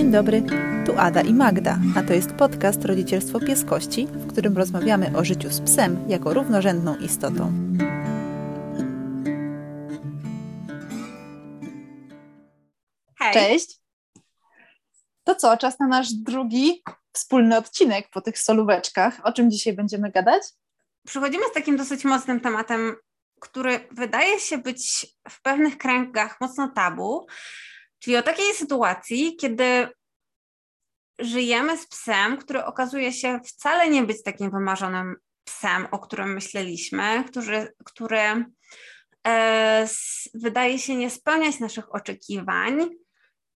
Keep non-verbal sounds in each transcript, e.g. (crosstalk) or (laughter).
Dzień dobry, tu Ada i Magda, a to jest podcast Rodzicielstwo Pieskości, w którym rozmawiamy o życiu z psem jako równorzędną istotą. Hej. Cześć! To co, czas na nasz drugi wspólny odcinek po tych solóweczkach. O czym dzisiaj będziemy gadać? Przychodzimy z takim dosyć mocnym tematem, który wydaje się być w pewnych kręgach mocno tabu, czyli o takiej sytuacji, kiedy żyjemy z psem, który okazuje się wcale nie być takim wymarzonym psem, o którym myśleliśmy, który, który e, wydaje się nie spełniać naszych oczekiwań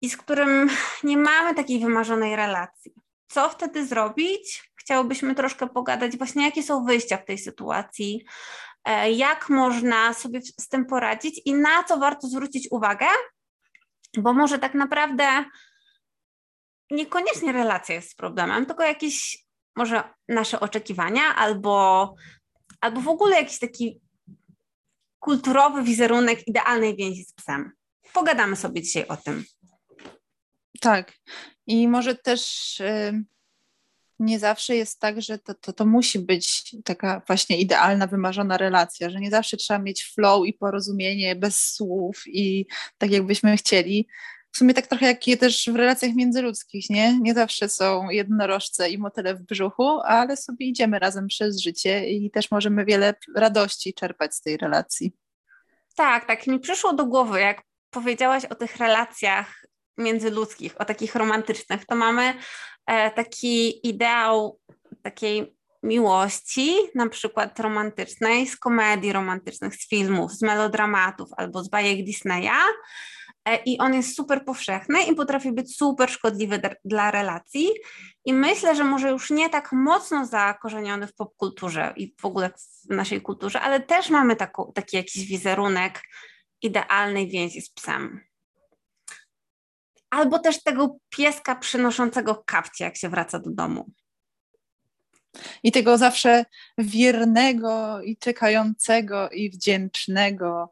i z którym nie mamy takiej wymarzonej relacji. Co wtedy zrobić? Chciałobyśmy troszkę pogadać właśnie, jakie są wyjścia w tej sytuacji, e, jak można sobie z tym poradzić i na co warto zwrócić uwagę, bo może tak naprawdę niekoniecznie relacja jest problemem, tylko jakieś może nasze oczekiwania albo, albo w ogóle jakiś taki kulturowy wizerunek idealnej więzi z psem. Pogadamy sobie dzisiaj o tym. Tak. I może też y, nie zawsze jest tak, że to, to, to musi być taka właśnie idealna, wymarzona relacja, że nie zawsze trzeba mieć flow i porozumienie bez słów i tak jakbyśmy chcieli. W sumie tak trochę jak też w relacjach międzyludzkich, nie? Nie zawsze są jednorożce i motyle w brzuchu, ale sobie idziemy razem przez życie i też możemy wiele radości czerpać z tej relacji. Tak, tak mi przyszło do głowy, jak powiedziałaś o tych relacjach międzyludzkich, o takich romantycznych, to mamy taki ideał takiej miłości, na przykład romantycznej, z komedii romantycznych, z filmów, z melodramatów albo z bajek Disneya. E, I on jest super powszechny i potrafi być super szkodliwy dla relacji. I myślę, że może już nie tak mocno zakorzeniony w popkulturze i w ogóle w naszej kulturze, ale też mamy taką, taki jakiś wizerunek idealnej więzi z psem albo też tego pieska przynoszącego kapcie, jak się wraca do domu. I tego zawsze wiernego i czekającego i wdzięcznego.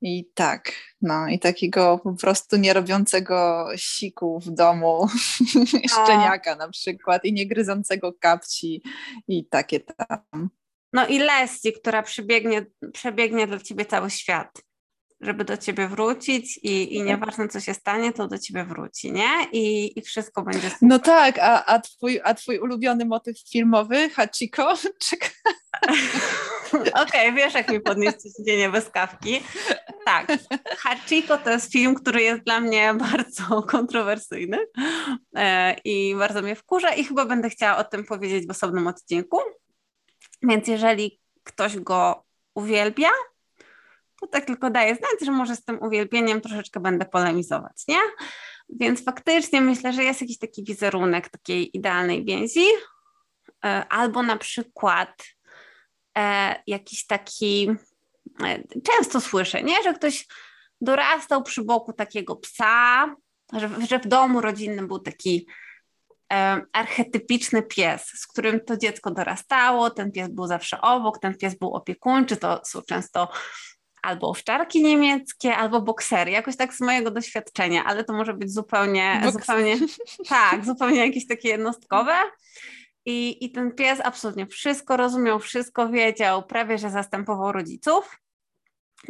I tak, no i takiego po prostu nie robiącego siku w domu, (laughs) szczeniaka na przykład, i nie gryzącego kapci i takie tam. No i Leslie, która przebiegnie, przebiegnie dla ciebie cały świat żeby do ciebie wrócić i, i nieważne co się stanie, to do ciebie wróci, nie? I, i wszystko będzie super. No tak, a, a, twój, a twój ulubiony motyw filmowy, Hachiko? (laughs) (laughs) Okej, okay, wiesz jak mi podnieść codziennie bez kawki. Tak, Hachiko to jest film, który jest dla mnie (laughs) bardzo kontrowersyjny e, i bardzo mnie wkurza i chyba będę chciała o tym powiedzieć w osobnym odcinku. Więc jeżeli ktoś go uwielbia, to tak tylko daje znać, że może z tym uwielbieniem troszeczkę będę polemizować, nie? Więc faktycznie myślę, że jest jakiś taki wizerunek takiej idealnej więzi, e, albo na przykład e, jakiś taki, e, często słyszę, nie? Że ktoś dorastał przy boku takiego psa, że, że w domu rodzinnym był taki archetypiczny pies, z którym to dziecko dorastało, ten pies był zawsze obok, ten pies był opiekuńczy, to są często albo owczarki niemieckie, albo boksery, jakoś tak z mojego doświadczenia, ale to może być zupełnie, zupełnie, (laughs) tak, zupełnie jakieś takie jednostkowe. I, I ten pies absolutnie wszystko rozumiał, wszystko wiedział, prawie że zastępował rodziców.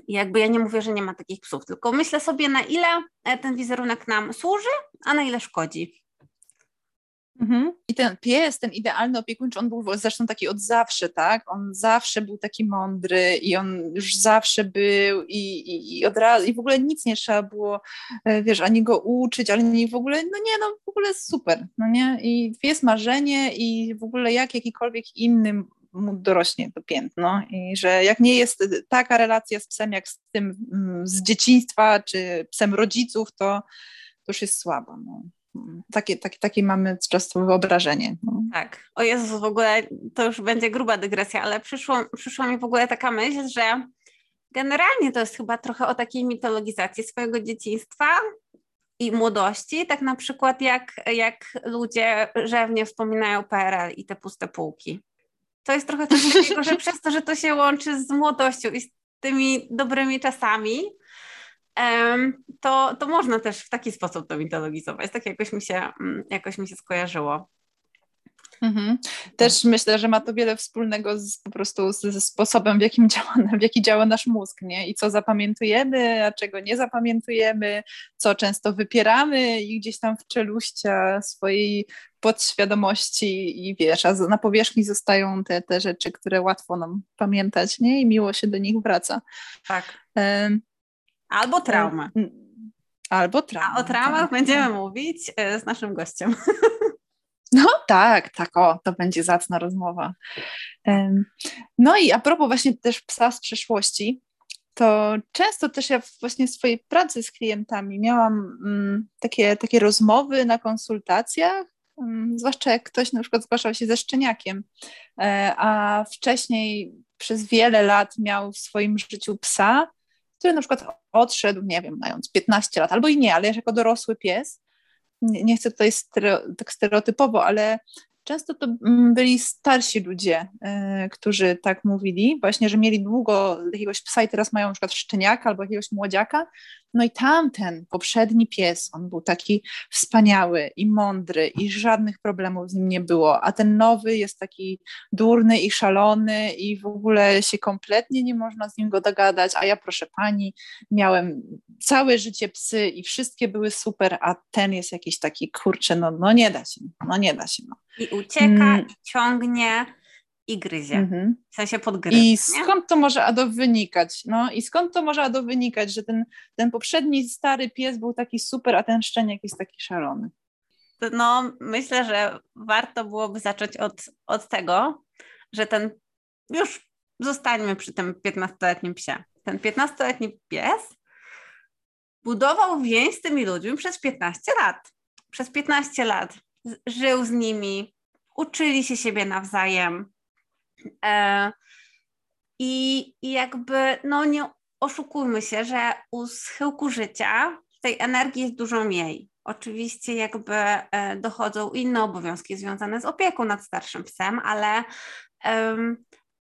I jakby ja nie mówię, że nie ma takich psów, tylko myślę sobie, na ile ten wizerunek nam służy, a na ile szkodzi. Mhm. I ten pies, ten idealny opiekuńczy, on był zresztą taki od zawsze, tak? On zawsze był taki mądry i on już zawsze był i, i, i od razu, i w ogóle nic nie trzeba było, e, wiesz, ani go uczyć, ani w ogóle, no nie, no w ogóle super, no nie? I pies marzenie i w ogóle jak jakikolwiek inny mu dorośnie to piętno i że jak nie jest taka relacja z psem jak z tym mm, z dzieciństwa czy psem rodziców, to, to już jest słabo. No takie, takie, takie mamy często wyobrażenie. No. Tak. O Jezus, w ogóle to już będzie gruba dygresja, ale przyszło, przyszła mi w ogóle taka myśl, że generalnie to jest chyba trochę o takiej mitologizacji swojego dzieciństwa i młodości, tak na przykład jak, jak ludzie rzewnie wspominają PRL i te puste półki. To jest trochę coś takiego, że (laughs) przez to, że to się łączy z młodością i z tymi dobrymi czasami, to, to można też w taki sposób to mitologizować. Tak jakoś mi się, mm, jakoś mi się skojarzyło. Mhm. Też myślę, że ma to wiele wspólnego z, po prostu ze sposobem, w jakim (laughs) działa, w jaki działa nasz mózg, nie? I co zapamiętujemy, a czego nie zapamiętujemy, co często wypieramy i gdzieś tam w czeluścia swojej podświadomości i wiesz, a na powierzchni zostają te, te rzeczy, które łatwo nam pamiętać, nie? I miło się do nich wraca. Tak. Albo trauma. Albo trauma. A o traumach tak. będziemy mówić e, z naszym gościem. (laughs) No tak, tak, o, to będzie zacna rozmowa. No i a propos właśnie też psa z przeszłości, to często też ja właśnie w swojej pracy z klientami miałam mm, takie, takie rozmowy na konsultacjach, mm, zwłaszcza jak ktoś na przykład zgłaszał się ze szczeniakiem, e, a wcześniej przez wiele lat miał w swoim życiu psa, który na przykład odszedł, nie wiem, mając 15 lat, albo i nie, ale jako dorosły pies, nie, nie chcę tutaj stereo, tak stereotypowo, ale często to mm, byli starsi ludzie, y, którzy tak mówili, właśnie, że mieli długo jakiegoś psa i teraz mają na przykład szczeniaka albo jakiegoś młodziaka no i tamten poprzedni pies, on był taki wspaniały i mądry i żadnych problemów z nim nie było, a ten nowy jest taki durny i szalony i w ogóle się kompletnie nie można z nim go dogadać, a ja proszę pani, miałem całe życie psy i wszystkie były super, a ten jest jakiś taki, kurczę, no, no nie da się, no nie da się. No. I ucieka, mm. i ciągnie, i gryzie. Mhm. W sensie podgryz. I skąd to może Ado wynikać? No i skąd to może Ado wynikać, że ten, ten poprzedni stary pies był taki super, a ten szczeniak jest taki szalony? No, myślę, że warto byłoby zacząć od, od tego, że ten już zostańmy przy tym 15-letnim psie. Ten 15-letni pies budował więź z tymi ludźmi przez 15 lat. Przez 15 lat żył z nimi, uczyli się siebie nawzajem, I, I jakby, no nie oszukujmy się, że u schyłku życia tej energii jest dużo mniej. Oczywiście jakby e, dochodzą inne obowiązki związane z opieką nad starszym psem, ale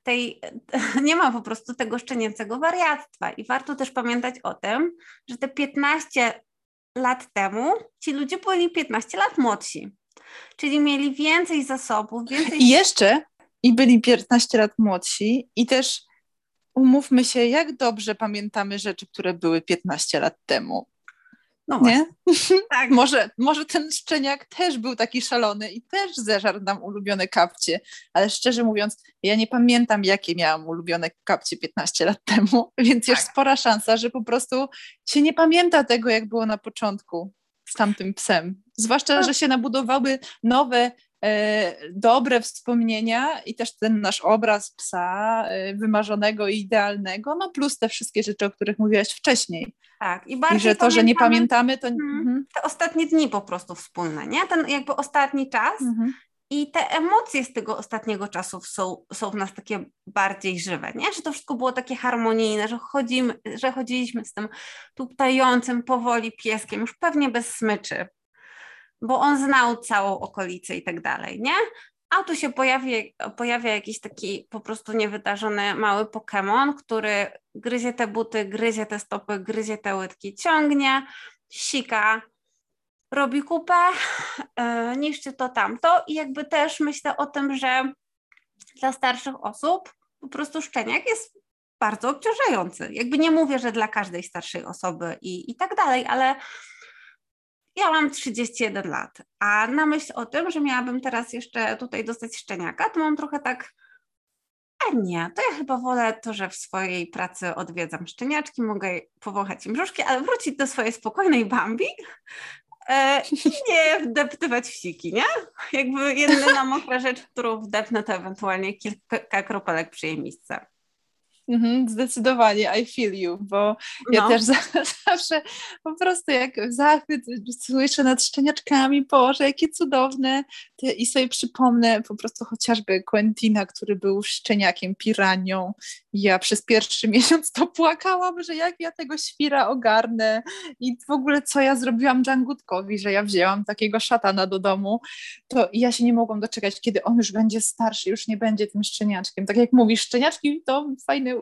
tej, (laughs) nie ma po prostu tego szczenięcego wariactwa. I warto też pamiętać o tym, że te 15 lat temu ci ludzie byli 15 lat młodsi. Czyli mieli więcej zasobów, więcej. I jeszcze i byli 15 lat młodsi i też umówmy się, jak dobrze pamiętamy rzeczy, które były 15 lat temu. No nie? (laughs) Tak. może, może ten szczeniak też był taki szalony i też zeżarł nam ulubione kapcie, ale szczerze mówiąc, ja nie pamiętam, jakie miałam ulubione kapcie 15 lat temu, (laughs) więc tak. jest spora szansa, że po prostu się nie pamięta tego, jak było na początku z tamtym psem. Zwłaszcza, no. że się nabudowały nowe dobre wspomnienia i też ten nasz obraz psa e, wymarzonego i idealnego, no plus te wszystkie rzeczy, o których mówiłaś wcześniej. Tak, i, bardziej I że to, że nie pamiętamy, to... Mhm. mhm. Te ostatnie dni po prostu wspólne, nie? Ten jakby ostatni czas mhm. i te emocje z tego ostatniego czasu są, są w nas takie bardziej żywe, nie? Że to wszystko było takie harmonijne, że, chodzimy, że chodziliśmy z tym tuptającym powoli pieskiem, już pewnie bez smyczy, bo on znał całą okolicę i tak dalej, nie? A tu się pojawia, pojawia jakiś taki po prostu niewydarzony mały Pokémon, który gryzie te buty, gryzie te stopy, gryzie te łydki, ciągnie, sika, robi kupę, yy, niszczy to tamto i jakby też myślę o tym, że dla starszych osób po prostu szczeniak jest bardzo obciążający. Jakby nie mówię, że dla każdej starszej osoby i, i tak dalej, ale ja mam 31 lat, a na myśl o tym, że miałabym teraz jeszcze tutaj dostać szczeniaka, to mam trochę tak, a nie, to ja chyba wolę to, że w swojej pracy odwiedzam szczeniaczki, mogę powąchać im brzuszki, ale wrócić do swojej spokojnej Bambi e, i nie wdeptywać w siki, nie? Jakby jedyna (laughs) mokra rzecz, którą wdepnę, to ewentualnie kilka kropelek przy jej misce. Mhm, zdecydowanie, I feel you, bo ja no. też (laughs) zawsze po prostu jak zachwyt słyszę nad szczeniaczkami, Boże, jakie cudowne i sobie przypomnę po prostu chociażby Quentina, który był szczeniakiem, piranią ja przez pierwszy (laughs) miesiąc to płakałam, że jak ja tego świra ogarnę i w ogóle co ja zrobiłam Dżangutkowi, że ja wzięłam takiego szatana do domu, to ja się nie mogłam doczekać, kiedy on już będzie starszy, już nie będzie tym szczeniaczkiem. Tak jak mówisz, szczeniaczki to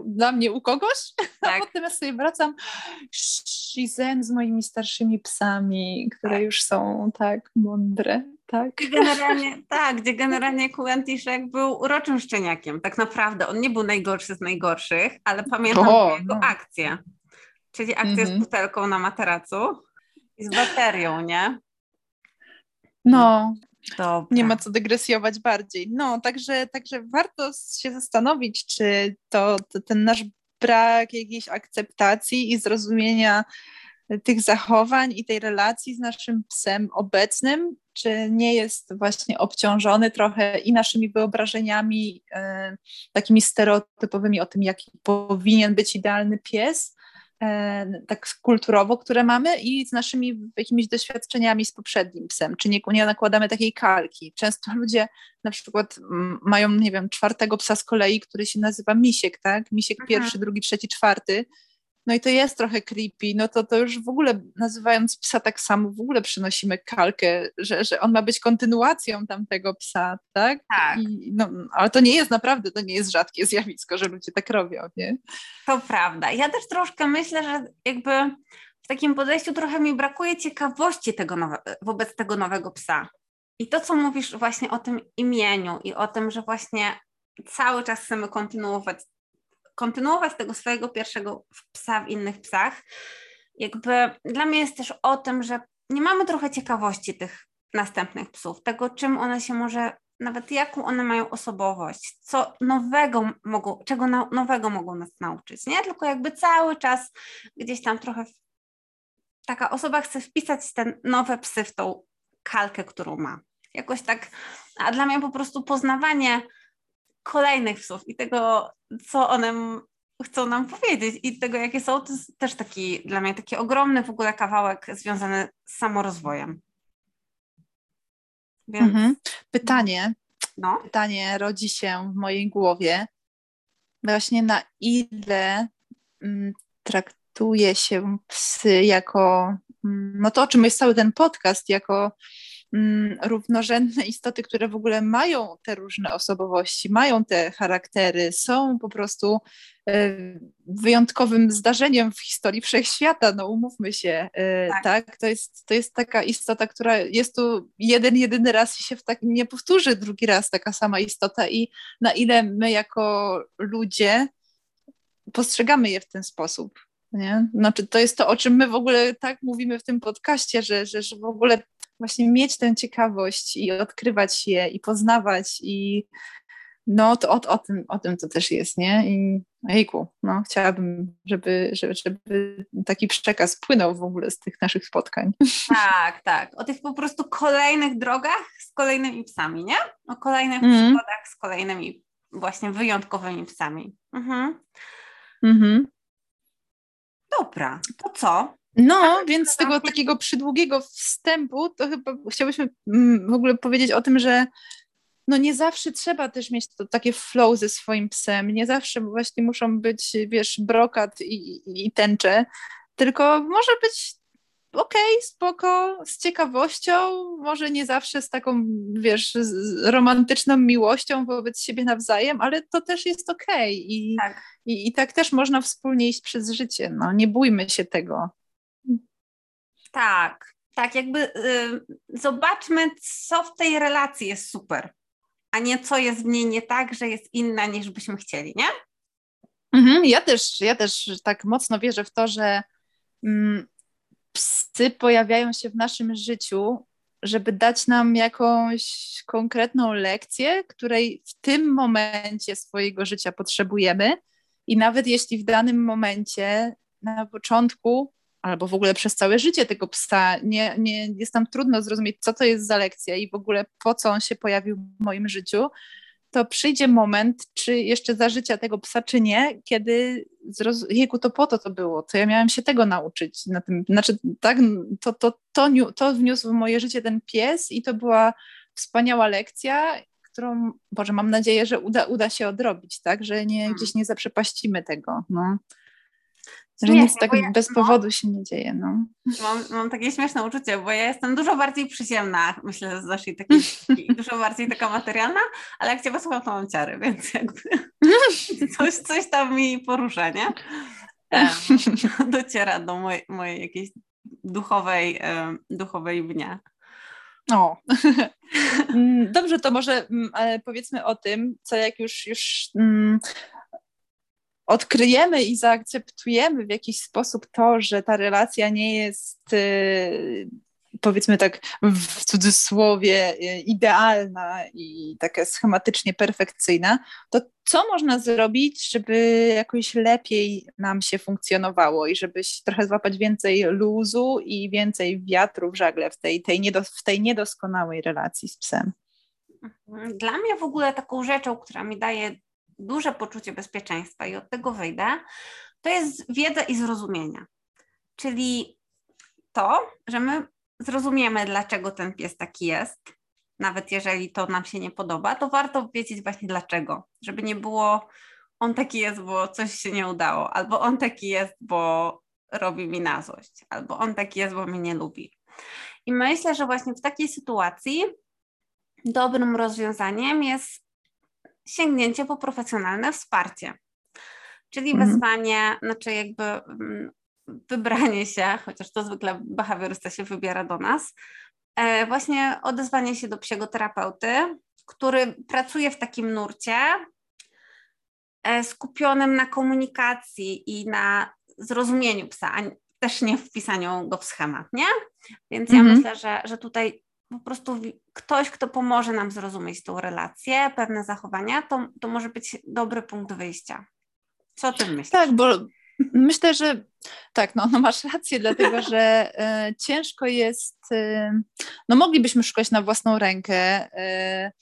dla mnie u kogoś, (laughs) tak. a potem ja sobie wracam shizen z moimi starszymi psami, które tak. już są tak mądre. Tak. Generalnie, (laughs) tak, gdzie generalnie Kulantiszek był uroczym szczeniakiem. Tak naprawdę on nie był najgorszy z najgorszych, ale pamiętam o, jego no. akcję. Czyli akcję z mhm. butelką na materacu i z baterią, nie? No, Dobra. Nie ma co dygresjować bardziej. No, także, także warto się zastanowić, czy to, to ten nasz brak jakiejś akceptacji i zrozumienia tych zachowań i tej relacji z naszym psem obecnym, czy nie jest właśnie obciążony trochę i naszymi wyobrażeniami e, takimi stereotypowymi o tym, jaki powinien być idealny pies, tak kulturowo, które mamy i z naszymi jakimiś doświadczeniami z poprzednim psem, czy nie, nie nakładamy takiej kalki. Często (laughs) ludzie na przykład mają, nie wiem, czwartego psa z kolei, który się nazywa Misiek, tak? Misiek Aha. pierwszy, drugi, trzeci, czwarty no i to jest trochę creepy, no to, to już w ogóle nazywając psa tak samo, w ogóle przynosimy kalkę, że, że on ma być kontynuacją tamtego psa, tak? Tak. I, no, ale to nie jest naprawdę, to nie jest rzadkie zjawisko, że ludzie tak robią, nie? To prawda. Ja też troszkę myślę, że jakby w takim podejściu trochę mi brakuje ciekawości tego nowe, wobec tego nowego psa. I to, co mówisz właśnie o tym imieniu i o tym, że właśnie cały czas chcemy kontynuować kontynuować tego swojego pierwszego psa w innych psach, jakby dla mnie jest też o tym, że nie mamy trochę ciekawości tych następnych psów, tego czym one się może, nawet jaką one mają osobowość, co nowego mogą, czego na, nowego mogą nas nauczyć, nie? Tylko jakby cały czas gdzieś tam trochę taka osoba chce wpisać te nowe psy w tą kalkę, którą ma. Jakoś tak, a dla mnie po prostu poznawanie kolejnych psów i tego, co one chcą nam powiedzieć i tego, jakie są, to jest też taki dla mnie taki ogromny w ogóle kawałek związany z samorozwojem. Więc... Mhm. Pytanie, no. pytanie rodzi się w mojej głowie. Właśnie na ile mm, traktuje się psy jako, mm, no to o czym jest cały ten podcast, jako równorzędne istoty, które w ogóle mają te różne osobowości, mają te charaktery, są po prostu e, wyjątkowym zdarzeniem w historii wszechświata, no umówmy się, e, tak. tak? To, jest, to jest taka istota, która jest tu jeden, jedyny raz i się w tak nie powtórzy drugi raz taka sama istota i na ile my jako ludzie postrzegamy je w ten sposób. Nie? Znaczy, to jest to, o czym my w ogóle tak mówimy w tym podcaście, że, że, że w ogóle właśnie mieć tę ciekawość i odkrywać je i poznawać i no to o, o, tym, o tym to też jest, nie? I jejku, no chciałabym, żeby, żeby, żeby taki przekaz płynął w ogóle z tych naszych spotkań. Tak, tak. O tych po prostu kolejnych drogach z kolejnymi psami, nie? O kolejnych mm. przygodach z kolejnymi właśnie wyjątkowymi psami. Mhm. Mhm. Dobra, to co? No, tak, więc z tego takiego przydługiego wstępu, to chyba chciałyśmy mm, w ogóle powiedzieć o tym, że no nie zawsze trzeba też mieć to takie flow ze swoim psem, nie zawsze właśnie muszą być, wiesz, brokat i, i, i tęcze, tylko może być okej, okay, spoko, z ciekawością, może nie zawsze z taką, wiesz, z romantyczną miłością wobec siebie nawzajem, ale to też jest okej okay. I, tak. i, i tak też można wspólnie iść przez życie, no nie bójmy się tego. Tak, tak, jakby y, zobaczmy, co w tej relacji jest super, a nie co jest w niej nie tak, że jest inna niż byśmy chcieli, nie? Mhm, ja też, ja też tak mocno wierzę w to, że mm, psy pojawiają się w naszym życiu, żeby dać nam jakąś konkretną lekcję, której w tym momencie swojego życia potrzebujemy. I nawet jeśli w danym momencie na początku albo w ogóle przez całe życie tego psa. Nie, nie, jest nam trudno zrozumieć, co to jest za lekcja i w ogóle po co on się pojawił w moim życiu, to przyjdzie moment, czy jeszcze za życia tego psa, czy nie, kiedy zroz... Jejku, to po to to było, to ja miałem się tego nauczyć. Na tym, znaczy, tak, to, to, to, to wniósł w moje życie ten pies i to była wspaniała lekcja, którą, Boże, mam nadzieję, że uda, uda się odrobić, tak, że nie, hmm. gdzieś nie zaprzepaścimy tego. No. Że nic tak ja, bez no. powodu się nie dzieje. No. Mam, mam takie śmieszne uczucie, bo ja jestem dużo bardziej przyziemna, myślę, że Zosi takiej, (laughs) dużo bardziej taka materialna, ale jak Cię posłucham, to mam ciary, więc jakby (laughs) coś, coś tam mi porusza, nie? (laughs) dociera do mojej, mojej jakiejś duchowej, duchowej dnia. O, mm, dobrze, to może mm, powiedzmy o tym, co jak już, już mm, odkryjemy i zaakceptujemy w jakiś sposób to, że ta relacja nie jest y, powiedzmy tak w cudzysłowie y, idealna i taka schematycznie perfekcyjna, to co można zrobić, żeby jakoś lepiej nam się funkcjonowało i żebyś trochę złapać więcej luzu i więcej wiatru w żagle w tej, tej, niedos w tej niedoskonałej relacji z psem? Dla mnie w ogóle taką rzeczą, która mi daje duże poczucie bezpieczeństwa i od tego wyjdę, to jest wiedza i zrozumienie. Czyli to, że my zrozumiemy, dlaczego ten pies taki jest, nawet jeżeli to nam się nie podoba, to warto wiedzieć właśnie dlaczego, żeby nie było on taki jest, bo coś się nie udało, albo on taki jest, bo robi mi na złość, albo on taki jest, bo mnie nie lubi. I myślę, że właśnie w takiej sytuacji dobrym rozwiązaniem jest sięgnięcie po profesjonalne wsparcie. Czyli mhm. wezwanie, znaczy jakby mm, wybranie się, chociaż to zwykle behawiorysta się wybiera do nas, e, właśnie odezwanie się do psigoterapeuty, który pracuje w takim nurcie e, skupionym na komunikacji i na zrozumieniu psa, a też nie wpisaniu go w schemat, nie? Więc ja mhm. myślę, że, że tutaj po prostu ktoś, kto pomoże nam zrozumieć tą relację, pewne zachowania, to, to może być dobry punkt wyjścia. Co o tym myślisz? Tak, bo myślę, że tak, no, no masz rację, dlatego że y, ciężko jest, y, no moglibyśmy szukać na własną rękę, y,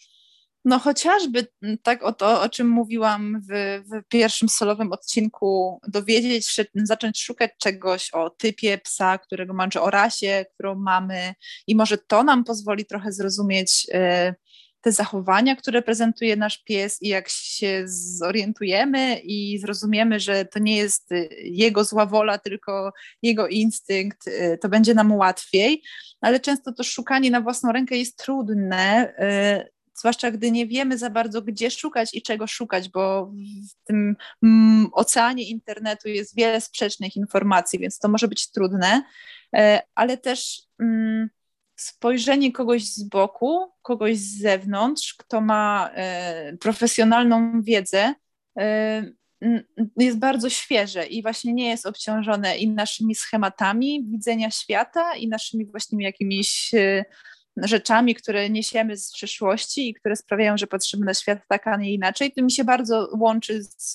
no chociażby tak o to, o czym mówiłam w, w, pierwszym solowym odcinku, dowiedzieć się, zacząć szukać czegoś o typie psa, którego mamy, czy o rasie, którą mamy. I może to nam pozwoli trochę zrozumieć y, te zachowania, które prezentuje nasz pies i jak się zorientujemy i zrozumiemy, że to nie jest y, jego zła wola, tylko jego instynkt, y, to będzie nam łatwiej, ale często to szukanie na własną rękę jest trudne, zwłaszcza gdy nie wiemy za bardzo, gdzie szukać i czego szukać, bo w tym mm, oceanie internetu jest wiele sprzecznych informacji, więc to może być trudne, e, ale też mm, spojrzenie kogoś z boku, kogoś z zewnątrz, kto ma e, profesjonalną wiedzę, e, jest bardzo świeże i właśnie nie jest obciążone i naszymi schematami widzenia świata, i naszymi właśnie jakimiś rzeczami, które niesiemy z przeszłości i które sprawiają, że patrzymy na świat tak, a nie inaczej. To mi się bardzo łączy z,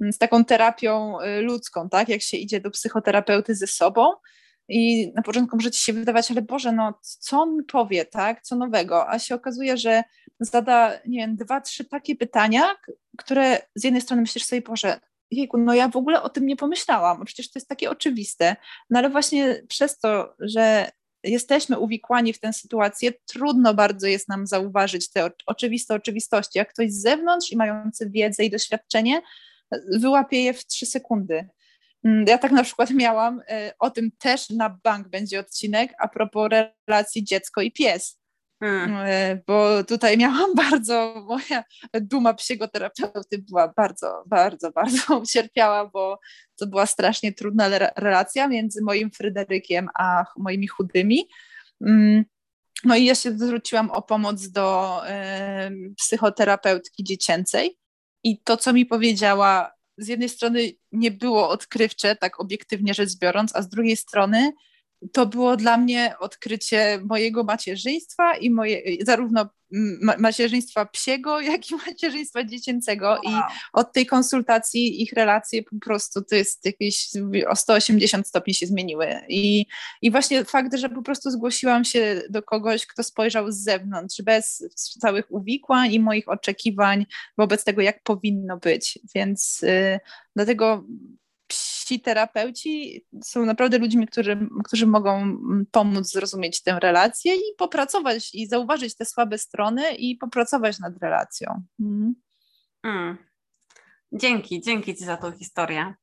z taką terapią y, ludzką, tak? Jak się idzie do psychoterapeuty ze sobą. I na początku może ci się wydawać, ale Boże, no co on mi powie, tak? Co nowego? A się okazuje, że zada, nie wiem, dwa, trzy takie pytania, które z jednej strony myślisz sobie, Boże, jejku, no ja w ogóle o tym nie pomyślałam, przecież to jest takie oczywiste, no ale właśnie przez to, że jesteśmy uwikłani w tę sytuację, trudno bardzo jest nam zauważyć te oczywiste oczywistości. Jak ktoś z zewnątrz i mający wiedzę i doświadczenie wyłapie je w trzy sekundy. Mm, ja tak na przykład miałam, y, o tym też na bank będzie odcinek a propos relacji dziecko i pies. Hmm. E, bo tutaj miałam (laughs) bardzo, moja duma psychoterapeuty była bardzo, bardzo, bardzo (laughs) ucierpiała, bo to była strasznie trudna relacja między moim Fryderykiem a moimi chudymi. Mm, no i ja się zwróciłam o pomoc do psychoterapeutki dziecięcej i to, co mi powiedziała, z jednej strony nie było odkrywcze, tak obiektywnie rzecz biorąc, a z drugiej strony to było dla mnie odkrycie mojego macierzyństwa i moje, zarówno macierzyństwa psiego, (laughs) jak i macierzyństwa dziecięcego. Wow. i od tej konsultacji ich relacje po prostu to jest jakieś o 180 stopni się zmieniły. I, i właśnie fakt, że po prostu zgłosiłam się do kogoś, kto spojrzał z zewnątrz, bez całych uwikłań i moich oczekiwań wobec tego, jak powinno być, więc y, dlatego ci terapeuci są naprawdę ludźmi, którzy, którzy mogą pomóc zrozumieć tę relację i popracować i zauważyć te słabe strony i popracować nad relacją. Mhm. Mm. Dzięki, dzięki Ci za tą historię.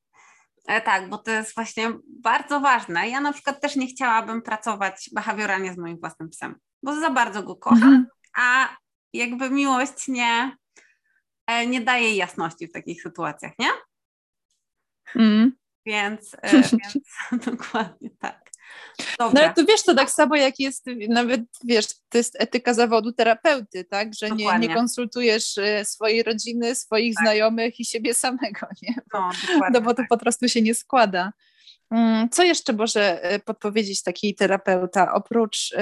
E, tak, bo to jest właśnie bardzo ważne. Ja na przykład też nie chciałabym pracować behawioralnie z moim własnym psem, bo za bardzo go kocham, mhm. a jakby miłość nie, e, nie daje jasności w takich sytuacjach, nie? Mm. Więc, e, (laughs) więc (laughs) dokładnie tak. Dobra. No ale to wiesz, to tak samo jak jest, nawet wiesz, to jest etyka zawodu terapeuty, tak? Że nie, nie, konsultujesz e, swojej rodziny, swoich tak. znajomych i siebie samego, (laughs) nie? Bo, no, no bo to tak. po prostu się nie składa. Mm, co jeszcze może e, podpowiedzieć taki terapeuta, oprócz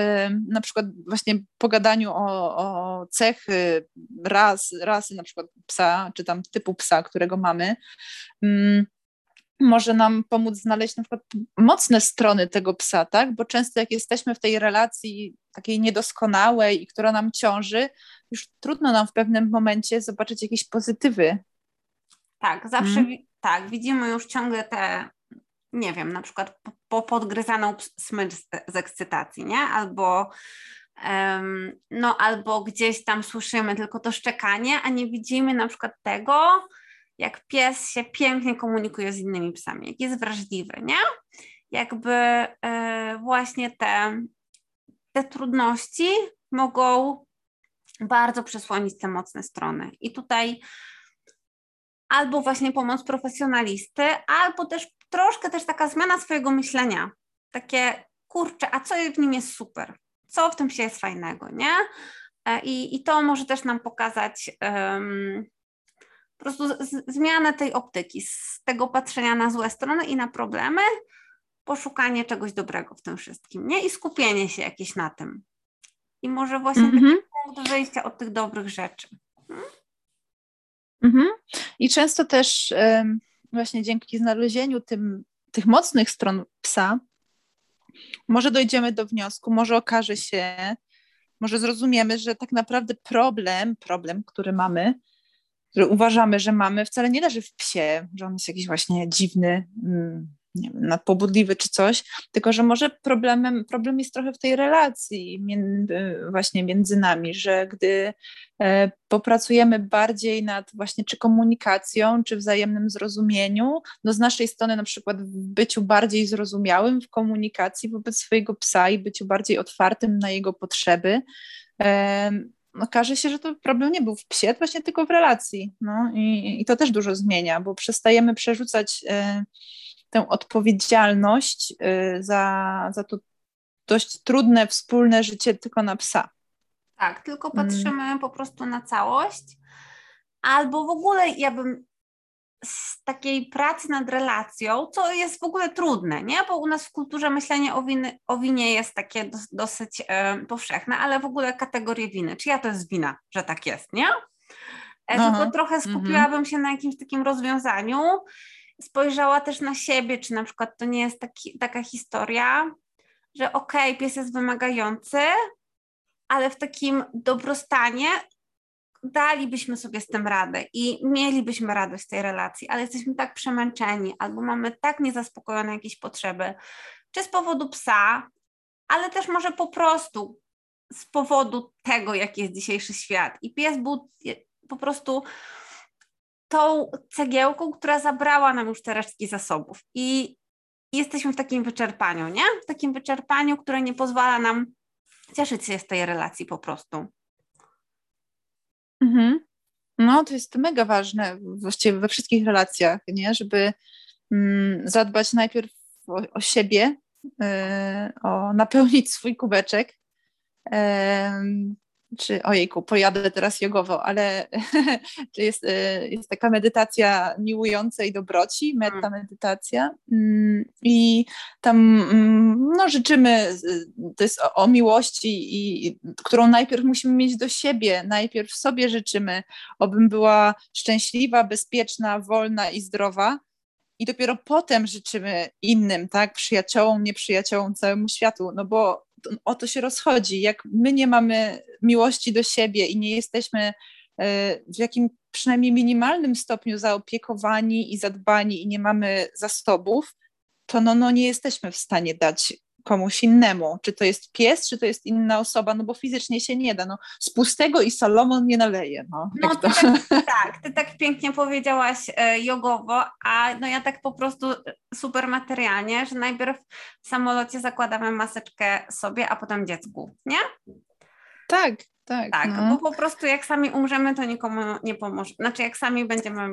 na przykład właśnie pogadaniu o, o cechy ras, rasy na przykład psa, czy tam typu psa, którego mamy, mm, może nam pomóc znaleźć na przykład mocne strony tego psa, tak? Bo często jak jesteśmy w tej relacji takiej niedoskonałej i która nam ciąży, już trudno nam w pewnym momencie zobaczyć jakieś pozytywy. Tak, zawsze hmm. tak, widzimy już ciągle te, nie wiem, na przykład po podgryzaną smycz z, z ekscytacji, nie? Albo um, no albo gdzieś tam słyszymy tylko to szczekanie, a nie widzimy na przykład tego, jak pies się pięknie komunikuje z innymi psami, jak jest wrażliwy, nie? Jakby e, właśnie te, te trudności mogą bardzo przesłonić te mocne strony. I tutaj albo właśnie pomoc profesjonalisty, albo też troszkę też taka zmiana swojego myślenia. Takie, kurczę, a co w nim jest super? Co w tym się jest fajnego, nie? E, I, i to może też nam pokazać um, po prostu z, zmianę tej optyki, z tego patrzenia na złe strony i na problemy, poszukanie czegoś dobrego w tym wszystkim, nie? I skupienie się jakieś na tym. I może właśnie mm -hmm. taki punkt wyjścia od tych dobrych rzeczy. Hmm? Mm -hmm. I często też właśnie dzięki znalezieniu tym, tych mocnych stron psa, może dojdziemy do wniosku, może okaże się, może zrozumiemy, że tak naprawdę problem, problem, który mamy, który uważamy, że mamy, wcale nie leży w psie, że on jest jakiś właśnie dziwny, mm, nie wiem, nadpobudliwy czy coś, tylko że może problemem, problem jest trochę w tej relacji między, właśnie między nami, że gdy e, popracujemy bardziej nad właśnie czy komunikacją, czy wzajemnym zrozumieniu, no z naszej strony na przykład w byciu bardziej zrozumiałym w komunikacji wobec swojego psa i byciu bardziej otwartym na jego potrzeby, okaże się, że to problem nie był w psie, właśnie tylko w relacji. No i, i to też dużo zmienia, bo przestajemy przerzucać y, tę odpowiedzialność y, za, za to dość trudne wspólne życie tylko na psa. Tak, tylko patrzymy mm. po prostu na całość. Albo w ogóle ja bym takiej pracy nad relacją, co jest w ogóle trudne, nie? Bo u nas w kulturze myślenie o, winy, o winie jest takie dos, dosyć e, powszechne, ale w ogóle kategorie winy. Czy ja to jest wina, że tak jest, nie? E, tylko trochę mhm. skupiłabym się na jakimś takim rozwiązaniu, spojrzała też na siebie, czy na przykład to nie jest taki, taka historia, że okej, okay, pies jest wymagający, ale w takim dobrostanie dalibyśmy sobie z tym radę i mielibyśmy radość z tej relacji, ale jesteśmy tak przemęczeni albo mamy tak niezaspokojone jakieś potrzeby, czy z powodu psa, ale też może po prostu z powodu tego, jaki jest dzisiejszy świat. I pies był po prostu tą cegiełką, która zabrała nam już te resztki zasobów. I jesteśmy w takim wyczerpaniu, nie? W takim wyczerpaniu, które nie pozwala nam cieszyć się z tej relacji po prostu. Mhm. No, to jest mega ważne właściwie we wszystkich relacjach, nie? Żeby mm, zadbać najpierw o, o siebie, y, o napełnić swój kubeczek, czy ojejku, pojadę teraz jogowo, ale (laughs) czy jest, y, jest taka medytacja miłującej dobroci, meta mm. medytacja? Mm, i tam mm, no, życzymy, to jest o, o miłości, i, którą najpierw musimy mieć do siebie, najpierw sobie życzymy, obym była szczęśliwa, bezpieczna, wolna i zdrowa, i dopiero potem życzymy innym, tak, przyjaciołom, nieprzyjaciołom, całemu światu, no bo o to się rozchodzi. Jak my nie mamy miłości do siebie i nie jesteśmy e, w jakim przynajmniej minimalnym stopniu zaopiekowani i zadbani i nie mamy zasobów, to no, no nie jesteśmy w stanie dać komuś innemu. Czy to jest pies, czy to jest inna osoba, no bo fizycznie się nie da. No, z pustego i Salomon nie naleje. No, no ty tak, (laughs) tak, ty tak pięknie powiedziałaś e, jogowo, a no ja tak po prostu super materialnie, że najpierw w samolocie zakładamy maseczkę sobie, a potem dziecku, nie? Tak, tak. Tak, no. bo po prostu jak sami umrzemy, to nikomu nie pomoże. Znaczy jak sami będziemy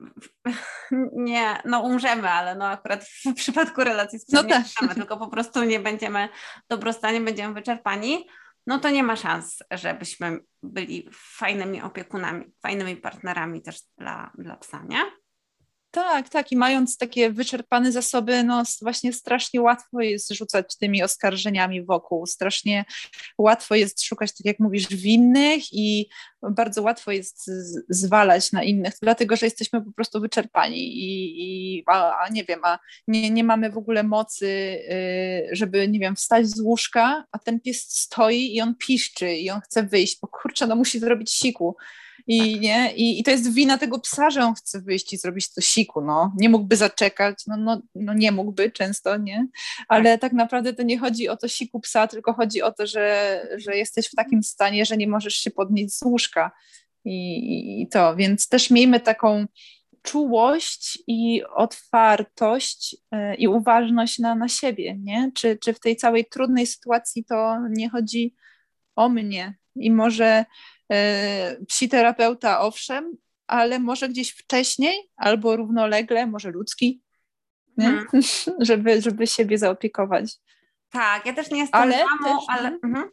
(laughs) nie, no umrzemy, ale no akurat w przypadku relacji z no nie tak. umrzemy, tylko po prostu nie będziemy dobrostanie, będziemy wyczerpani, no to nie ma szans, żebyśmy byli fajnymi opiekunami, fajnymi partnerami też dla, dla psa, nie? Tak, tak. I mając takie wyczerpane zasoby, no właśnie strasznie łatwo jest rzucać tymi oskarżeniami wokół. Strasznie łatwo jest szukać, tak jak mówisz, winnych i bardzo łatwo jest zwalać na innych, dlatego że jesteśmy po prostu wyczerpani i, i a, a, nie wiem, a nie, nie mamy w ogóle mocy, y, żeby, nie wiem, wstać z łóżka, a ten pies stoi i on piszczy i on chce wyjść, bo kurczę, no musi zrobić siku i, nie? I, I to jest wina tego psa, że on chce wyjść i zrobić to siku, no. Nie mógłby zaczekać, no, no, no nie mógłby często, nie? Ale tak. tak naprawdę to nie chodzi o to siku psa, tylko chodzi o to, że, że jesteś w takim stanie, że nie możesz się podnieść z łóżka i, i to, więc też miejmy taką czułość i otwartość e, i uważność na, na siebie, nie? Czy, czy w tej całej trudnej sytuacji to nie chodzi o mnie i może psiterapeuta owszem, ale może gdzieś wcześniej albo równolegle, może ludzki, hmm. (laughs) żeby, żeby siebie zaopiekować. Tak, ja też nie jestem ale mamą, też, ale... Mhm.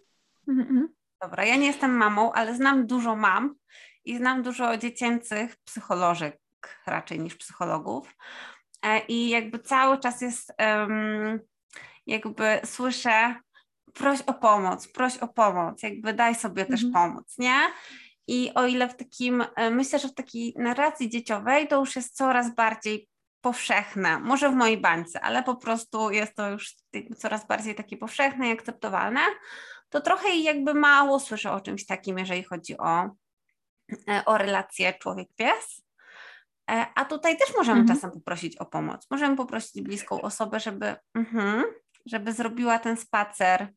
Mhm, mhm. Dobra, ja nie jestem mamą, ale znam dużo mam i znam dużo dziecięcych psycholożek raczej niż psychologów. E, I jakby cały czas jest, jakby słyszę proś o pomoc, proś o pomoc, jakby daj sobie też mhm. pomóc, nie? I o ile w takim, e, myślę, że w takiej narracji dzieciowej to już jest coraz bardziej powszechne, może w mojej bańce, ale po prostu jest to już coraz bardziej takie powszechne i akceptowalne, to trochę jakby mało słyszę o czymś takim, jeżeli chodzi o, e, o relację człowiek-pies. E, a tutaj też możemy mhm. czasem poprosić o pomoc. Możemy poprosić bliską osobę, żeby, mhm, żeby zrobiła ten spacer,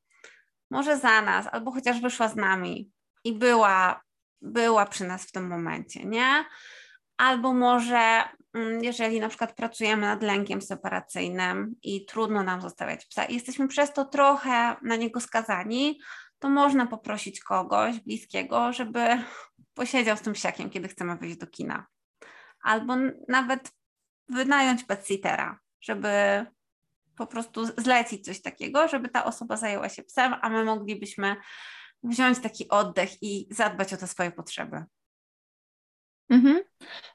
może za nas, albo chociaż wyszła z nami i była, była przy nas w tym momencie, nie? Albo może, mm, jeżeli na przykład pracujemy nad lękiem separacyjnym i trudno nam zostawiać psa i jesteśmy przez to trochę na niego skazani, to można poprosić kogoś bliskiego, żeby (laughs) posiedział z tym psiakiem, kiedy chcemy wyjść do kina. Albo nawet wynająć pet-sittera, żeby po prostu zlecić coś takiego, żeby ta osoba zajęła się psem, a my moglibyśmy wziąć taki oddech i zadbać o te swoje potrzeby. Mhm.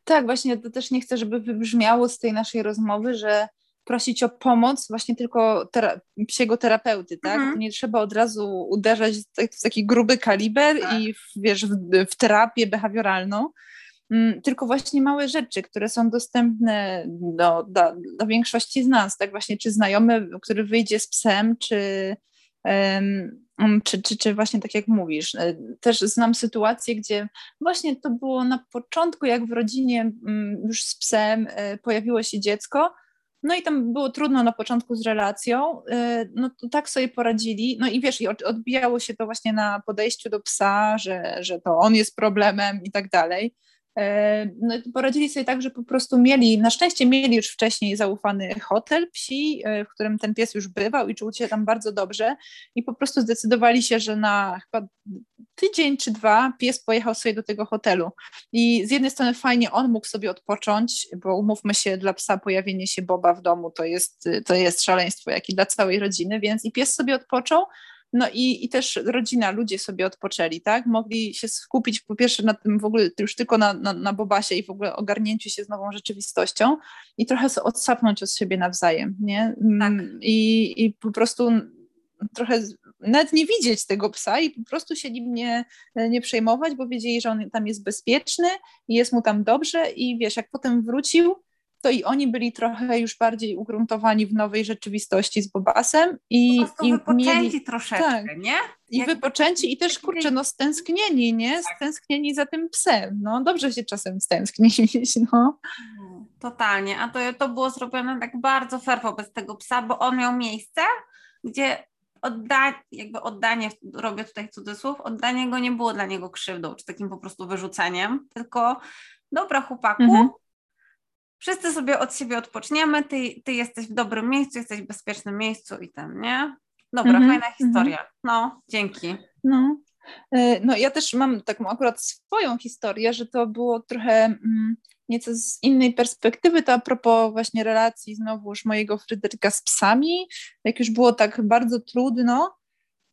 Tak, właśnie to też nie chcę, żeby wybrzmiało z tej naszej rozmowy, że prosić o pomoc właśnie tylko tera psiego terapeuty, tak? Mhm. Nie trzeba od razu uderzać w taki gruby kaliber tak. i w, wiesz, w, w terapię behawioralną, tylko właśnie małe rzeczy, które są dostępne do, do, do większości z nas, tak właśnie, czy znajomy, który wyjdzie z psem, czy, um, czy, czy, czy właśnie tak jak mówisz. E, też znam sytuację, gdzie właśnie to było na początku, jak w rodzinie um, już z psem e, pojawiło się dziecko, no i tam było trudno na początku z relacją, e, no to tak sobie poradzili. No i wiesz, i odbijało się to właśnie na podejściu do psa, że, że to on jest problemem i tak dalej. E, no, poradzili sobie tak, że po prostu mieli, na szczęście mieli już wcześniej zaufany hotel psi, e, w którym ten pies już bywał i czuł się tam bardzo dobrze i po prostu zdecydowali się, że na chyba tydzień czy dwa pies pojechał sobie do tego hotelu. I z jednej strony fajnie on mógł sobie odpocząć, bo umówmy się, dla psa pojawienie się Boba w domu to jest, to jest szaleństwo, jak i dla całej rodziny, więc i pies sobie odpoczął, no i, i też rodzina, ludzie sobie odpoczęli, tak? Mogli się skupić po pierwsze na tym w ogóle już tylko na, na, na Bobasie i w ogóle ogarnięciu się z nową rzeczywistością i trochę odsapnąć od siebie nawzajem, nie? Mm, tak. I, I po prostu trochę nawet nie widzieć tego psa i po prostu się nim nie, nie przejmować, bo wiedzieli, że on tam jest bezpieczny i jest mu tam dobrze i wiesz, jak potem wrócił, to i oni byli trochę już bardziej ugruntowani w nowej rzeczywistości z Bobasem i, i wypoczęci mieli, troszeczkę, tak, nie? I wypoczęci i też kurczę, no stęsknieni, nie? Tak. Stęsknieni za tym psem. No dobrze się czasem stęsknić, no. Totalnie, a to, to było zrobione tak bardzo fair wobec tego psa, bo on miał miejsce, gdzie odda, jakby oddanie, robię tutaj cudzysłów, oddanie go nie było dla niego krzywdą, czy takim po prostu wyrzuceniem, tylko dobra chłopaku, mhm. Wszyscy sobie od siebie odpoczniemy, ty, ty jesteś w dobrym miejscu, jesteś w bezpiecznym miejscu i ten, nie? Dobra, mhm. fajna historia. Mhm. No, dzięki. No. E, no, ja też mam taką akurat swoją historię, że to było trochę mm, nieco z innej perspektywy, to a propos właśnie relacji znowuż mojego Fryderyka z psami, jak już było tak bardzo trudno,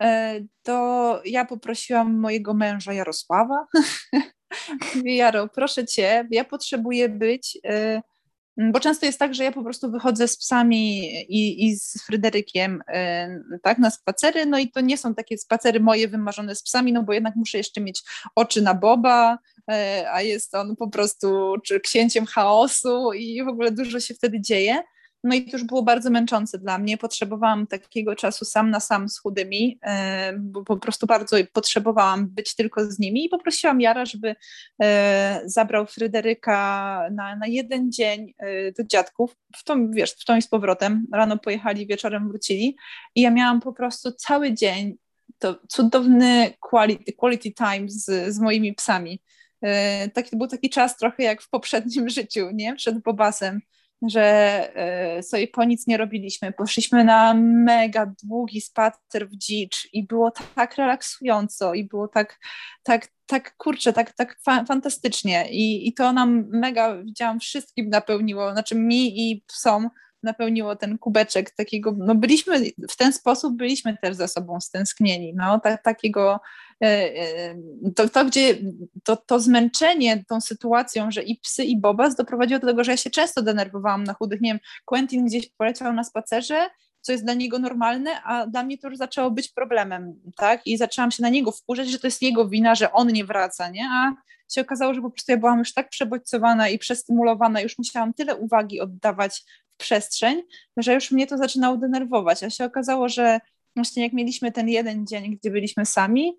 e, to ja poprosiłam mojego męża Jarosława, (laughs) Jaro, proszę Cię, ja potrzebuję być e, Mm, bo często jest tak, że ja po prostu wychodzę z psami i, i z Fryderykiem y, tak, na spacery, no i to nie są takie spacery moje wymarzone z psami, no bo jednak muszę jeszcze mieć oczy na Boba, y, a jest on po prostu księciem chaosu i w ogóle dużo się wtedy dzieje. No i to już było bardzo męczące dla mnie. Potrzebowałam takiego czasu sam na sam z chudymi, e, bo po prostu bardzo potrzebowałam być tylko z nimi i poprosiłam Jara, żeby e, zabrał Fryderyka na, na jeden dzień e, do dziadków, w tą, wiesz, w tą i z powrotem. Rano pojechali, wieczorem wrócili i ja miałam po prostu cały dzień to cudowny quality, quality time z, z moimi psami. Taki, to był taki czas trochę jak w poprzednim (laughs) życiu, nie? Przed Bobasem że e, sobie po nic nie robiliśmy. Poszliśmy na mega długi spacer w dzicz i było tak relaksująco i było tak, tak, tak kurczę, tak, tak fa fantastycznie I, i to nam mega, widziałam, wszystkim napełniło, znaczy mi i psom napełniło ten kubeczek takiego, no byliśmy, w ten sposób byliśmy też ze sobą stęsknieni, no, tak, takiego, e, e, to, to gdzie, to, to zmęczenie tą sytuacją, że i psy i Bobas doprowadziło do tego, że ja się często denerwowałam na chudych, nie wiem, Quentin gdzieś poleciał na spacerze, co jest dla niego normalne, a dla mnie to już zaczęło być problemem, tak, i zaczęłam się na niego wkurzać, że to jest jego wina, że on nie wraca, nie, a się okazało, że po prostu ja byłam już tak przebodźcowana i przestymulowana, już musiałam tyle uwagi oddawać przestrzeń, że już mnie to zaczynało denerwować. A się okazało, że właśnie jak mieliśmy ten jeden dzień, gdzie byliśmy sami,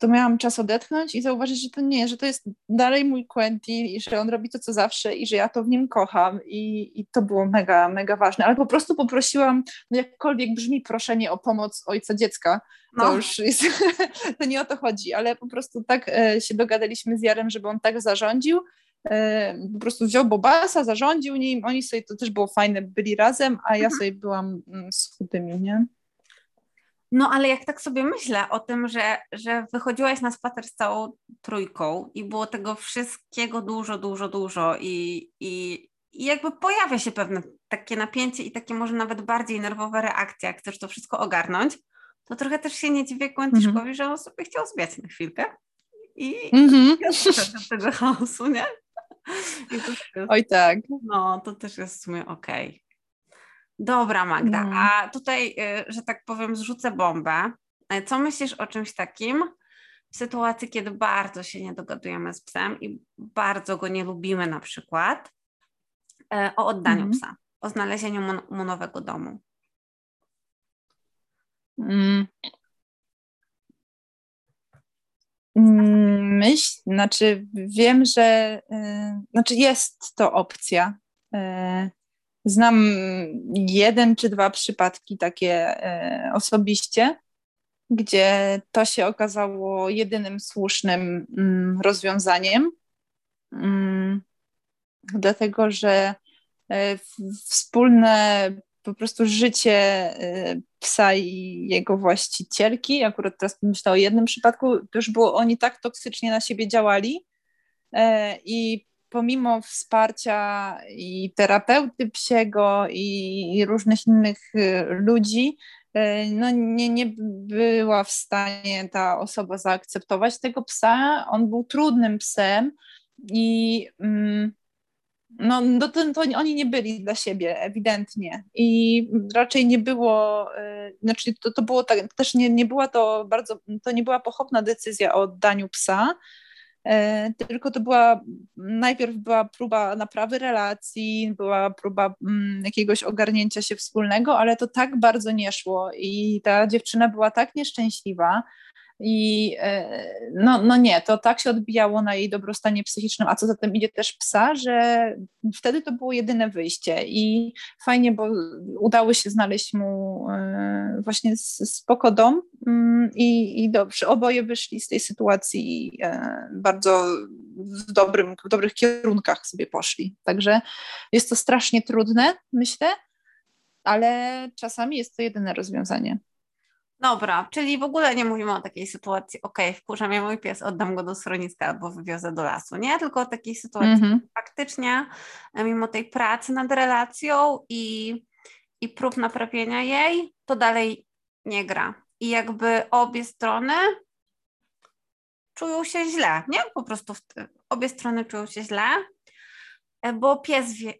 to miałam czas odetchnąć i zauważyć, że to nie, że to jest dalej mój Quentin i że on robi to, co zawsze i że ja to w nim kocham i, i to było mega, mega ważne, ale po prostu poprosiłam, no jakkolwiek brzmi proszenie o pomoc ojca dziecka, to no. już jest, (laughs) to nie o to chodzi, ale po prostu tak e, się dogadaliśmy z Jarem, żeby on tak zarządził, po prostu wziął Bobasa, zarządził nim, oni sobie, to też było fajne, byli razem, a ja mhm. sobie byłam mm, z chudymi, nie? No ale jak tak sobie myślę o tym, że, że wychodziłaś na spacer z całą trójką i było tego wszystkiego dużo, dużo, dużo i, i, i jakby pojawia się pewne takie napięcie i takie może nawet bardziej nerwowe reakcje, jak chcesz to wszystko ogarnąć, to trochę też się nie dziwię Kłęciszkowi, mhm. że on sobie chciał zbiać na chwilkę i mm -hmm. tego chaosu, nie? Jest, Oj tak. No, to też jest w sumie okej. Okay. Dobra Magda, no. a tutaj, y, że tak powiem, zrzucę bombę. E, co myślisz o czymś takim w sytuacji, kiedy bardzo się nie dogadujemy z psem i bardzo go nie lubimy na przykład, e, o oddaniu mm. psa, o znalezieniu mu, mu nowego domu? Mm. Myśl, znaczy wiem, że y, znaczy jest to opcja. Y, znam jeden czy dwa przypadki takie y, osobiście, gdzie to się okazało jedynym słusznym mm, rozwiązaniem, mm, dlatego że wspólne po prostu życie y, psa i jego właścicielki. Akurat teraz myślę o jednym przypadku, to już było, oni tak toksycznie na siebie działali e, i pomimo wsparcia i terapeuty psiego i różnych innych y, ludzi, e, no nie, nie była w stanie ta osoba zaakceptować tego psa. On był trudnym psem i mm, no, no to, to, oni nie byli dla siebie ewidentnie. I raczej nie było, yy, znaczy to, to było tak, też nie, nie była to bardzo, to nie była pochopna decyzja o oddaniu psa, yy, tylko to była, najpierw była próba naprawy relacji, była próba mm, jakiegoś ogarnięcia się wspólnego, ale to tak bardzo nie szło i ta dziewczyna była tak nieszczęśliwa, I e, no, no nie, to tak się odbijało na jej dobrostanie psychicznym, a co za tym idzie też psa, że wtedy to było jedyne wyjście i fajnie, bo udało się znaleźć mu e, właśnie spoko dom mm, i, i dobrze, oboje wyszli z tej sytuacji e, bardzo w, dobrym, w dobrych kierunkach sobie poszli. Także jest to strasznie trudne, myślę, ale czasami jest to jedyne rozwiązanie. Dobra, czyli w ogóle nie mówimy o takiej sytuacji, ok, wkurza mnie mój pies, oddam go do schroniska albo wywiozę do lasu, nie? Tylko o takiej sytuacji mm-hmm. faktycznie, e, mimo tej pracy nad relacją i, i prób naprawienia jej, to dalej nie gra. I jakby obie strony czują się źle, nie? Po prostu obie strony czują się źle, e, bo pies wie,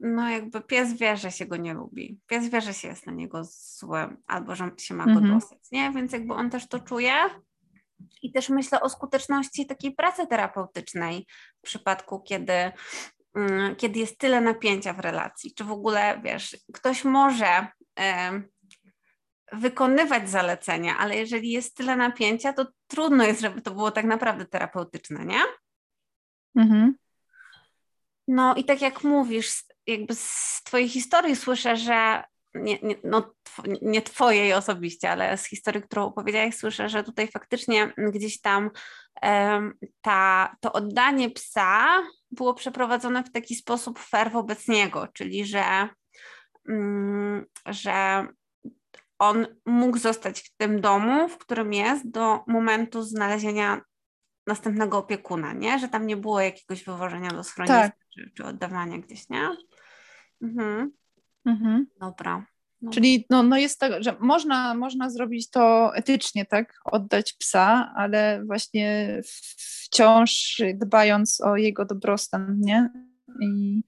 no jakby pies wie, że się go nie lubi. Pies wie, że się jest na niego złym albo że się ma go mhm. dosyć, nie? Więc jakby on też to czuje. I też myślę o skuteczności takiej pracy terapeutycznej w przypadku, kiedy, mm, kiedy jest tyle napięcia w relacji. Czy w ogóle, wiesz, ktoś może wykonywać zalecenia, ale jeżeli jest tyle napięcia, to trudno jest, żeby to było tak naprawdę terapeutyczne, nie? Mhm. No i tak jak mówisz, jakby z Twojej historii słyszę, że nie, nie, no, nie Twojej osobiście, ale z historii, którą opowiedziałeś, słyszę, że tutaj faktycznie gdzieś tam um, ta, to oddanie psa było przeprowadzone w taki sposób fair wobec niego, czyli że, um, że on mógł zostać w tym domu, w którym jest, do momentu znalezienia następnego opiekuna, nie? Że tam nie było jakiegoś wywożenia do schroniska tak. czy, czy oddawania gdzieś, nie? Mhm. Mhm. Dobra. No. Czyli no, no jest tak, że można, można zrobić to etycznie, tak? Oddać psa, ale właśnie wciąż dbając o jego dobrostan, nie? I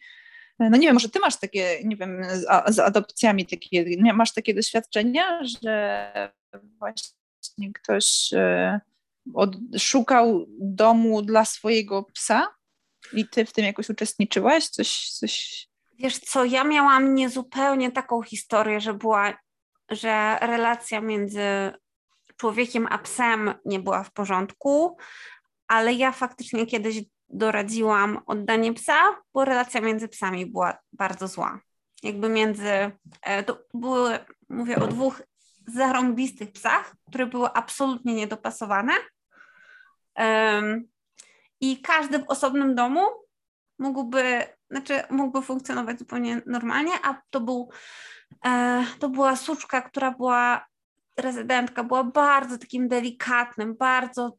no nie wiem, może ty masz takie, nie wiem, z, z adopcjami takie, masz takie doświadczenia, że właśnie ktoś e, od, szukał domu dla swojego psa i ty w tym jakoś uczestniczyłaś? Coś, coś... Wiesz co, ja miałam niezupełnie taką historię, że była, że relacja między człowiekiem a psem nie była w porządku, ale ja faktycznie kiedyś doradziłam oddanie psa, bo relacja między psami była bardzo zła. Jakby między, e, to były, mówię o dwóch zarąbistych psach, które były absolutnie niedopasowane i każdy w osobnym domu mógłby, znaczy mógłby funkcjonować zupełnie normalnie, a to był, e, to była suczka, która była, rezydentka była bardzo takim delikatnym, bardzo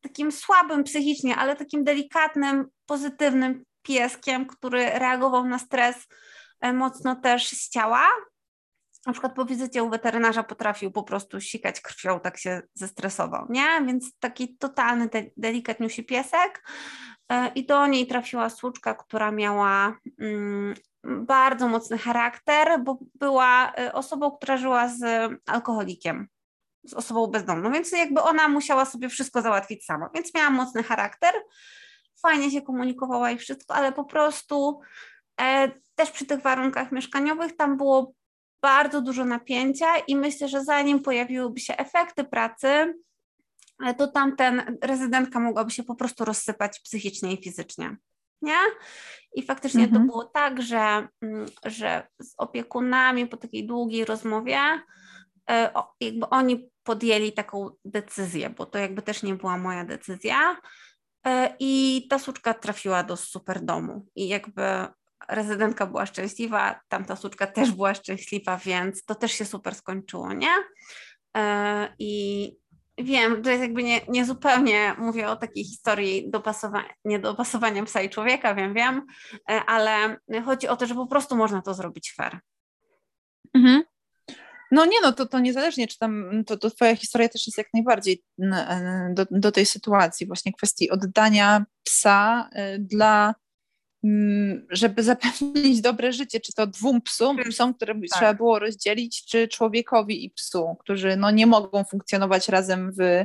takim słabym psychicznie, ale takim delikatnym, pozytywnym pieskiem, który reagował na stres e, mocno też z ciała, na przykład po wizycie u weterynarza potrafił po prostu sikać krwią, tak się zestresował, nie? Więc taki totalny, de delikatniusi piesek. E, i do niej trafiła słuczka, która miała mm, bardzo mocny charakter, bo była e, osobą, która żyła z alkoholikiem, z osobą bezdomną, więc jakby ona musiała sobie wszystko załatwić sama, więc miała mocny charakter, fajnie się komunikowała i wszystko, ale po prostu e, też przy tych warunkach mieszkaniowych tam było bardzo dużo napięcia i myślę, że zanim pojawiłyby się efekty pracy, to tamten rezydentka mogłaby się po prostu rozsypać psychicznie i fizycznie. Nie? I faktycznie mhm. to było tak, że, mm, że z opiekunami po takiej długiej rozmowie e, jakby oni podjęli taką decyzję, bo to jakby też nie była moja decyzja. E, I ta suczka trafiła do super domu i jakby rezydentka była szczęśliwa, tamta suczka też była szczęśliwa, więc to też się super skończyło, nie? E, I wiem, że jakby nie, nie zupełnie mówię o takiej historii dopasowania, niedopasowania psa i człowieka, wiem, wiem, e, ale chodzi o to, że po prostu można to zrobić fair. Mhm. No nie, no to, to niezależnie, czy tam, to, to twoja historia też jest jak najbardziej do, do tej sytuacji, właśnie kwestii oddania psa dla Mm, żeby (laughs) zapewnić dobre życie, czy to dwóm psom, psom które tak. trzeba było rozdzielić, czy człowiekowi i psu, którzy no, nie mogą funkcjonować razem w,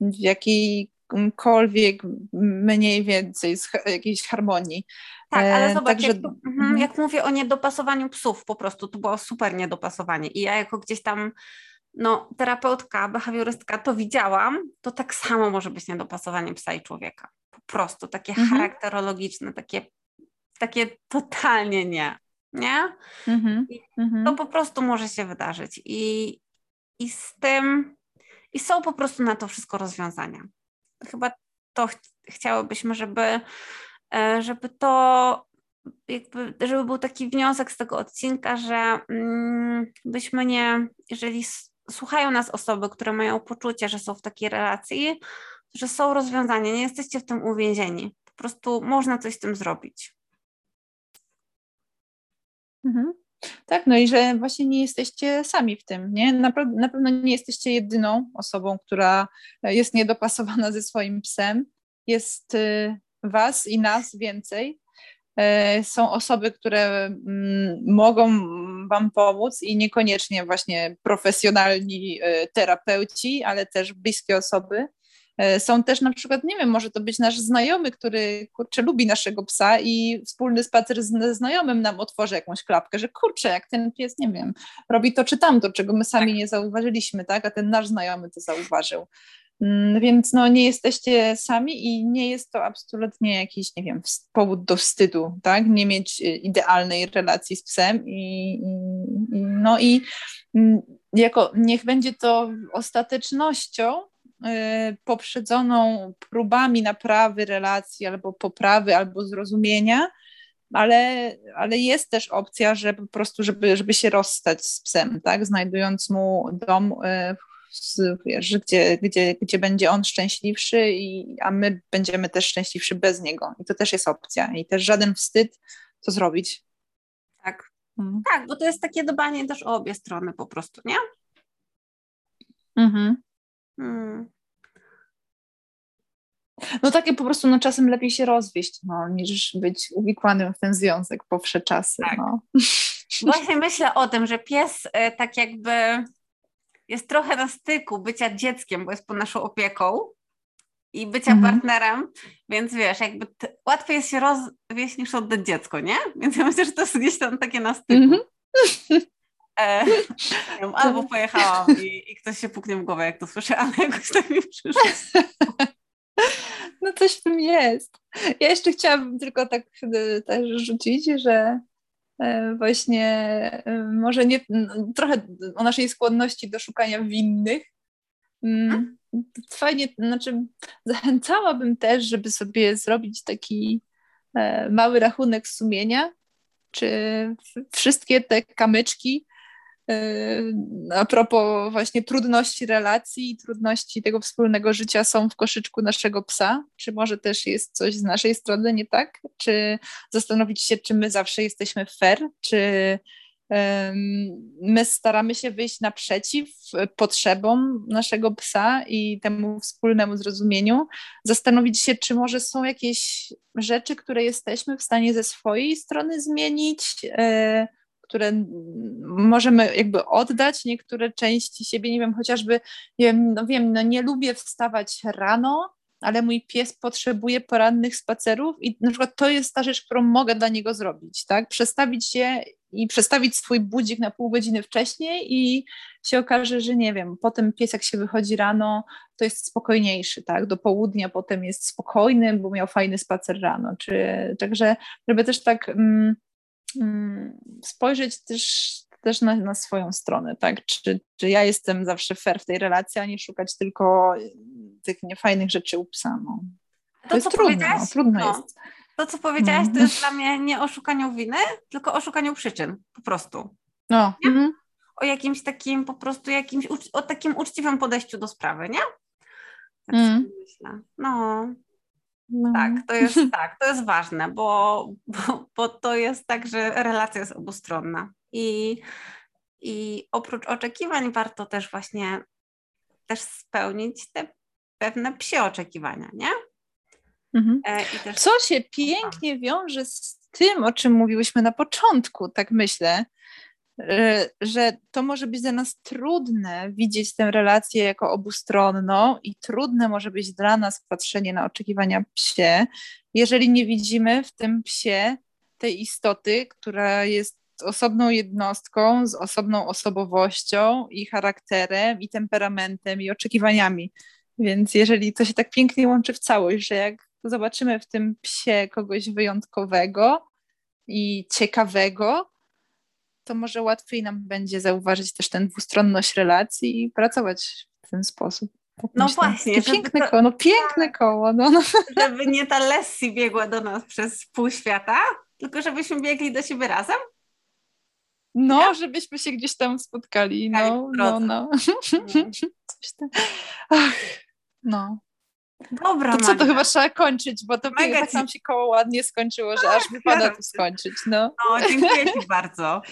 w jakiejkolwiek mniej więcej z jakiejś harmonii. Tak, ale e, zobacz, Także, jak, mhm, mhm, jak mówię o niedopasowaniu psów, po prostu to było super niedopasowanie i ja jako gdzieś tam no, terapeutka, behawiorystka to widziałam, to tak samo może być niedopasowanie psa i człowieka. Po prostu takie mhm. charakterologiczne, takie, takie totalnie nie. Nie? Mhm. mhm. To po prostu może się wydarzyć. I, I z tym, i są po prostu na to wszystko rozwiązania. Chyba to ch chciałybyśmy, żeby, e, żeby to jakby, żeby był taki wniosek z tego odcinka, że mm, byśmy nie, jeżeli słuchają nas osoby, które mają poczucie, że są w takiej relacji, że są rozwiązania, nie jesteście w tym uwięzieni. Po prostu można coś z tym zrobić. Mhm. Tak, no i że właśnie nie jesteście sami w tym, nie? Na, na pewno nie jesteście jedyną osobą, która jest niedopasowana ze swoim psem. Jest y, was i nas więcej. E, są osoby, które mm, mogą Wam pomóc i niekoniecznie właśnie profesjonalni e, terapeuci, ale też bliskie osoby. E, są też na przykład, nie wiem, może to być nasz znajomy, który kurczę lubi naszego psa i wspólny spacer z znajomym nam otworzy jakąś klapkę, że kurczę, jak ten pies, nie wiem, robi to czy tamto, czego my sami tak. nie zauważyliśmy, tak, a ten nasz znajomy to zauważył. Mm, więc no, nie jesteście sami i nie jest to absolutnie jakiś, nie wiem, powód do wstydu, tak? Nie mieć y, idealnej relacji z psem i, i no i mm, jako, niech będzie to ostatecznością poprzedzoną próbami naprawy relacji albo poprawy, albo zrozumienia, ale, ale jest też opcja, że po prostu, żeby, żeby się rozstać z psem, tak? Znajdując mu dom, y, wiesz, gdzie, gdzie, gdzie będzie on szczęśliwszy, i, a my będziemy też szczęśliwszy bez niego. I to też jest opcja. I też żaden wstyd to zrobić. Tak. Hmm. Tak, bo to jest takie dbanie też o obie strony po prostu, nie? Mhm. Hmm. No takie po prostu no, czasem lepiej się rozwieść, no, niż być uwikłanym w ten związek po wsze czasy. Tak. No. Właśnie myślę o tym, że pies e, tak jakby jest trochę na styku bycia dzieckiem, bo jest pod naszą opieką i bycia mhm. partnerem, więc wiesz, jakby t- łatwiej jest się rozwieść niż oddać dziecko, nie? Więc ja myślę, że to jest gdzieś tam takie na styku. Mhm. (laughs) E, (laughs) wiem, albo pojechałam i, i, ktoś się puknie w głowę, jak to słyszę, ale jakoś tak mi przyszło. (laughs) No coś w tym jest. Ja jeszcze chciałabym tylko tak e, też rzucić, że E, właśnie może nie, trochę o naszej skłonności do szukania winnych. Mm, fajnie, znaczy zachęcałabym też, żeby sobie zrobić taki mały rachunek sumienia, czy wszystkie te kamyczki, a propos właśnie trudności relacji i trudności tego wspólnego życia są w koszyczku naszego psa? Czy może też jest coś z naszej strony nie tak? Czy zastanowić się, czy my zawsze jesteśmy fair? Czy my staramy się wyjść naprzeciw potrzebom naszego psa i temu wspólnemu zrozumieniu, zastanowić się, czy może są jakieś rzeczy, które jesteśmy w stanie ze swojej strony zmienić, e, które możemy jakby oddać niektóre części siebie, nie wiem, chociażby, nie wiem, no wiem, no nie lubię wstawać rano, ale mój pies potrzebuje porannych spacerów i na przykład to jest ta rzecz, którą mogę dla niego zrobić, tak? Przestawić się i przestawić swój budzik na pół godziny wcześniej i się okaże, że nie wiem, potem pies jak się wychodzi rano, to jest spokojniejszy, tak? Do południa potem jest spokojny, bo miał fajny spacer rano, czy także żeby też tak... Mm, spojrzeć też, też na, na swoją stronę, tak? Czy, czy ja jestem zawsze fair w tej relacji, a nie szukać tylko tych niefajnych rzeczy u psa. No. To, to jest trudne, no, trudno no, jest. To, co powiedziałaś, to mhm. jest dla mnie nie o szukaniu winy, tylko o szukaniu przyczyn, po prostu. No. Mhm. O jakimś takim, po prostu jakimś, o takim uczciwym podejściu do sprawy, nie? Tak mm. myślę. No, no. Tak, to jest (laughs) tak, to jest ważne, bo, bo, bo to jest tak, że relacja jest obustronna. I, I oprócz oczekiwań warto też właśnie też spełnić te pewne psie oczekiwania, nie? Mhm. E, Co się pięknie wiąże z tym, o czym mówiłyśmy na początku, tak myślę, że to może być dla nas trudne widzieć tę relację jako obustronną i trudne może być dla nas patrzenie na oczekiwania psie, jeżeli nie widzimy w tym psie tej istoty, która jest osobną jednostką, z osobną osobowością i charakterem, i temperamentem, i oczekiwaniami. Więc jeżeli to się tak pięknie łączy w całość, że jak zobaczymy w tym psie kogoś wyjątkowego i ciekawego, to może łatwiej nam będzie zauważyć też tę dwustronność relacji i pracować w ten sposób. Tak no myślę. właśnie. Piękne to... koło, no piękne koło. No, no. Żeby nie ta Lessie biegła do nas przez pół świata, tylko żebyśmy biegli do siebie razem? No, ja? żebyśmy się gdzieś tam spotkali. No, no, no. Mhm. (laughs) Coś tam. Ach, no. Dobra, to co, to chyba trzeba kończyć, bo to Mega tak nam się koło ładnie skończyło, że aż wypada tu skończyć. No, no dziękuję Ci bardzo.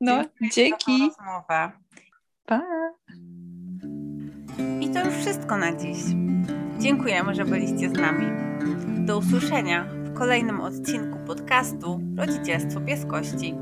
No, dzięki. Pa. I to już wszystko na dziś. Dziękujemy, że byliście z nami. Do usłyszenia w kolejnym odcinku podcastu Rodzicielstwo Pieskości.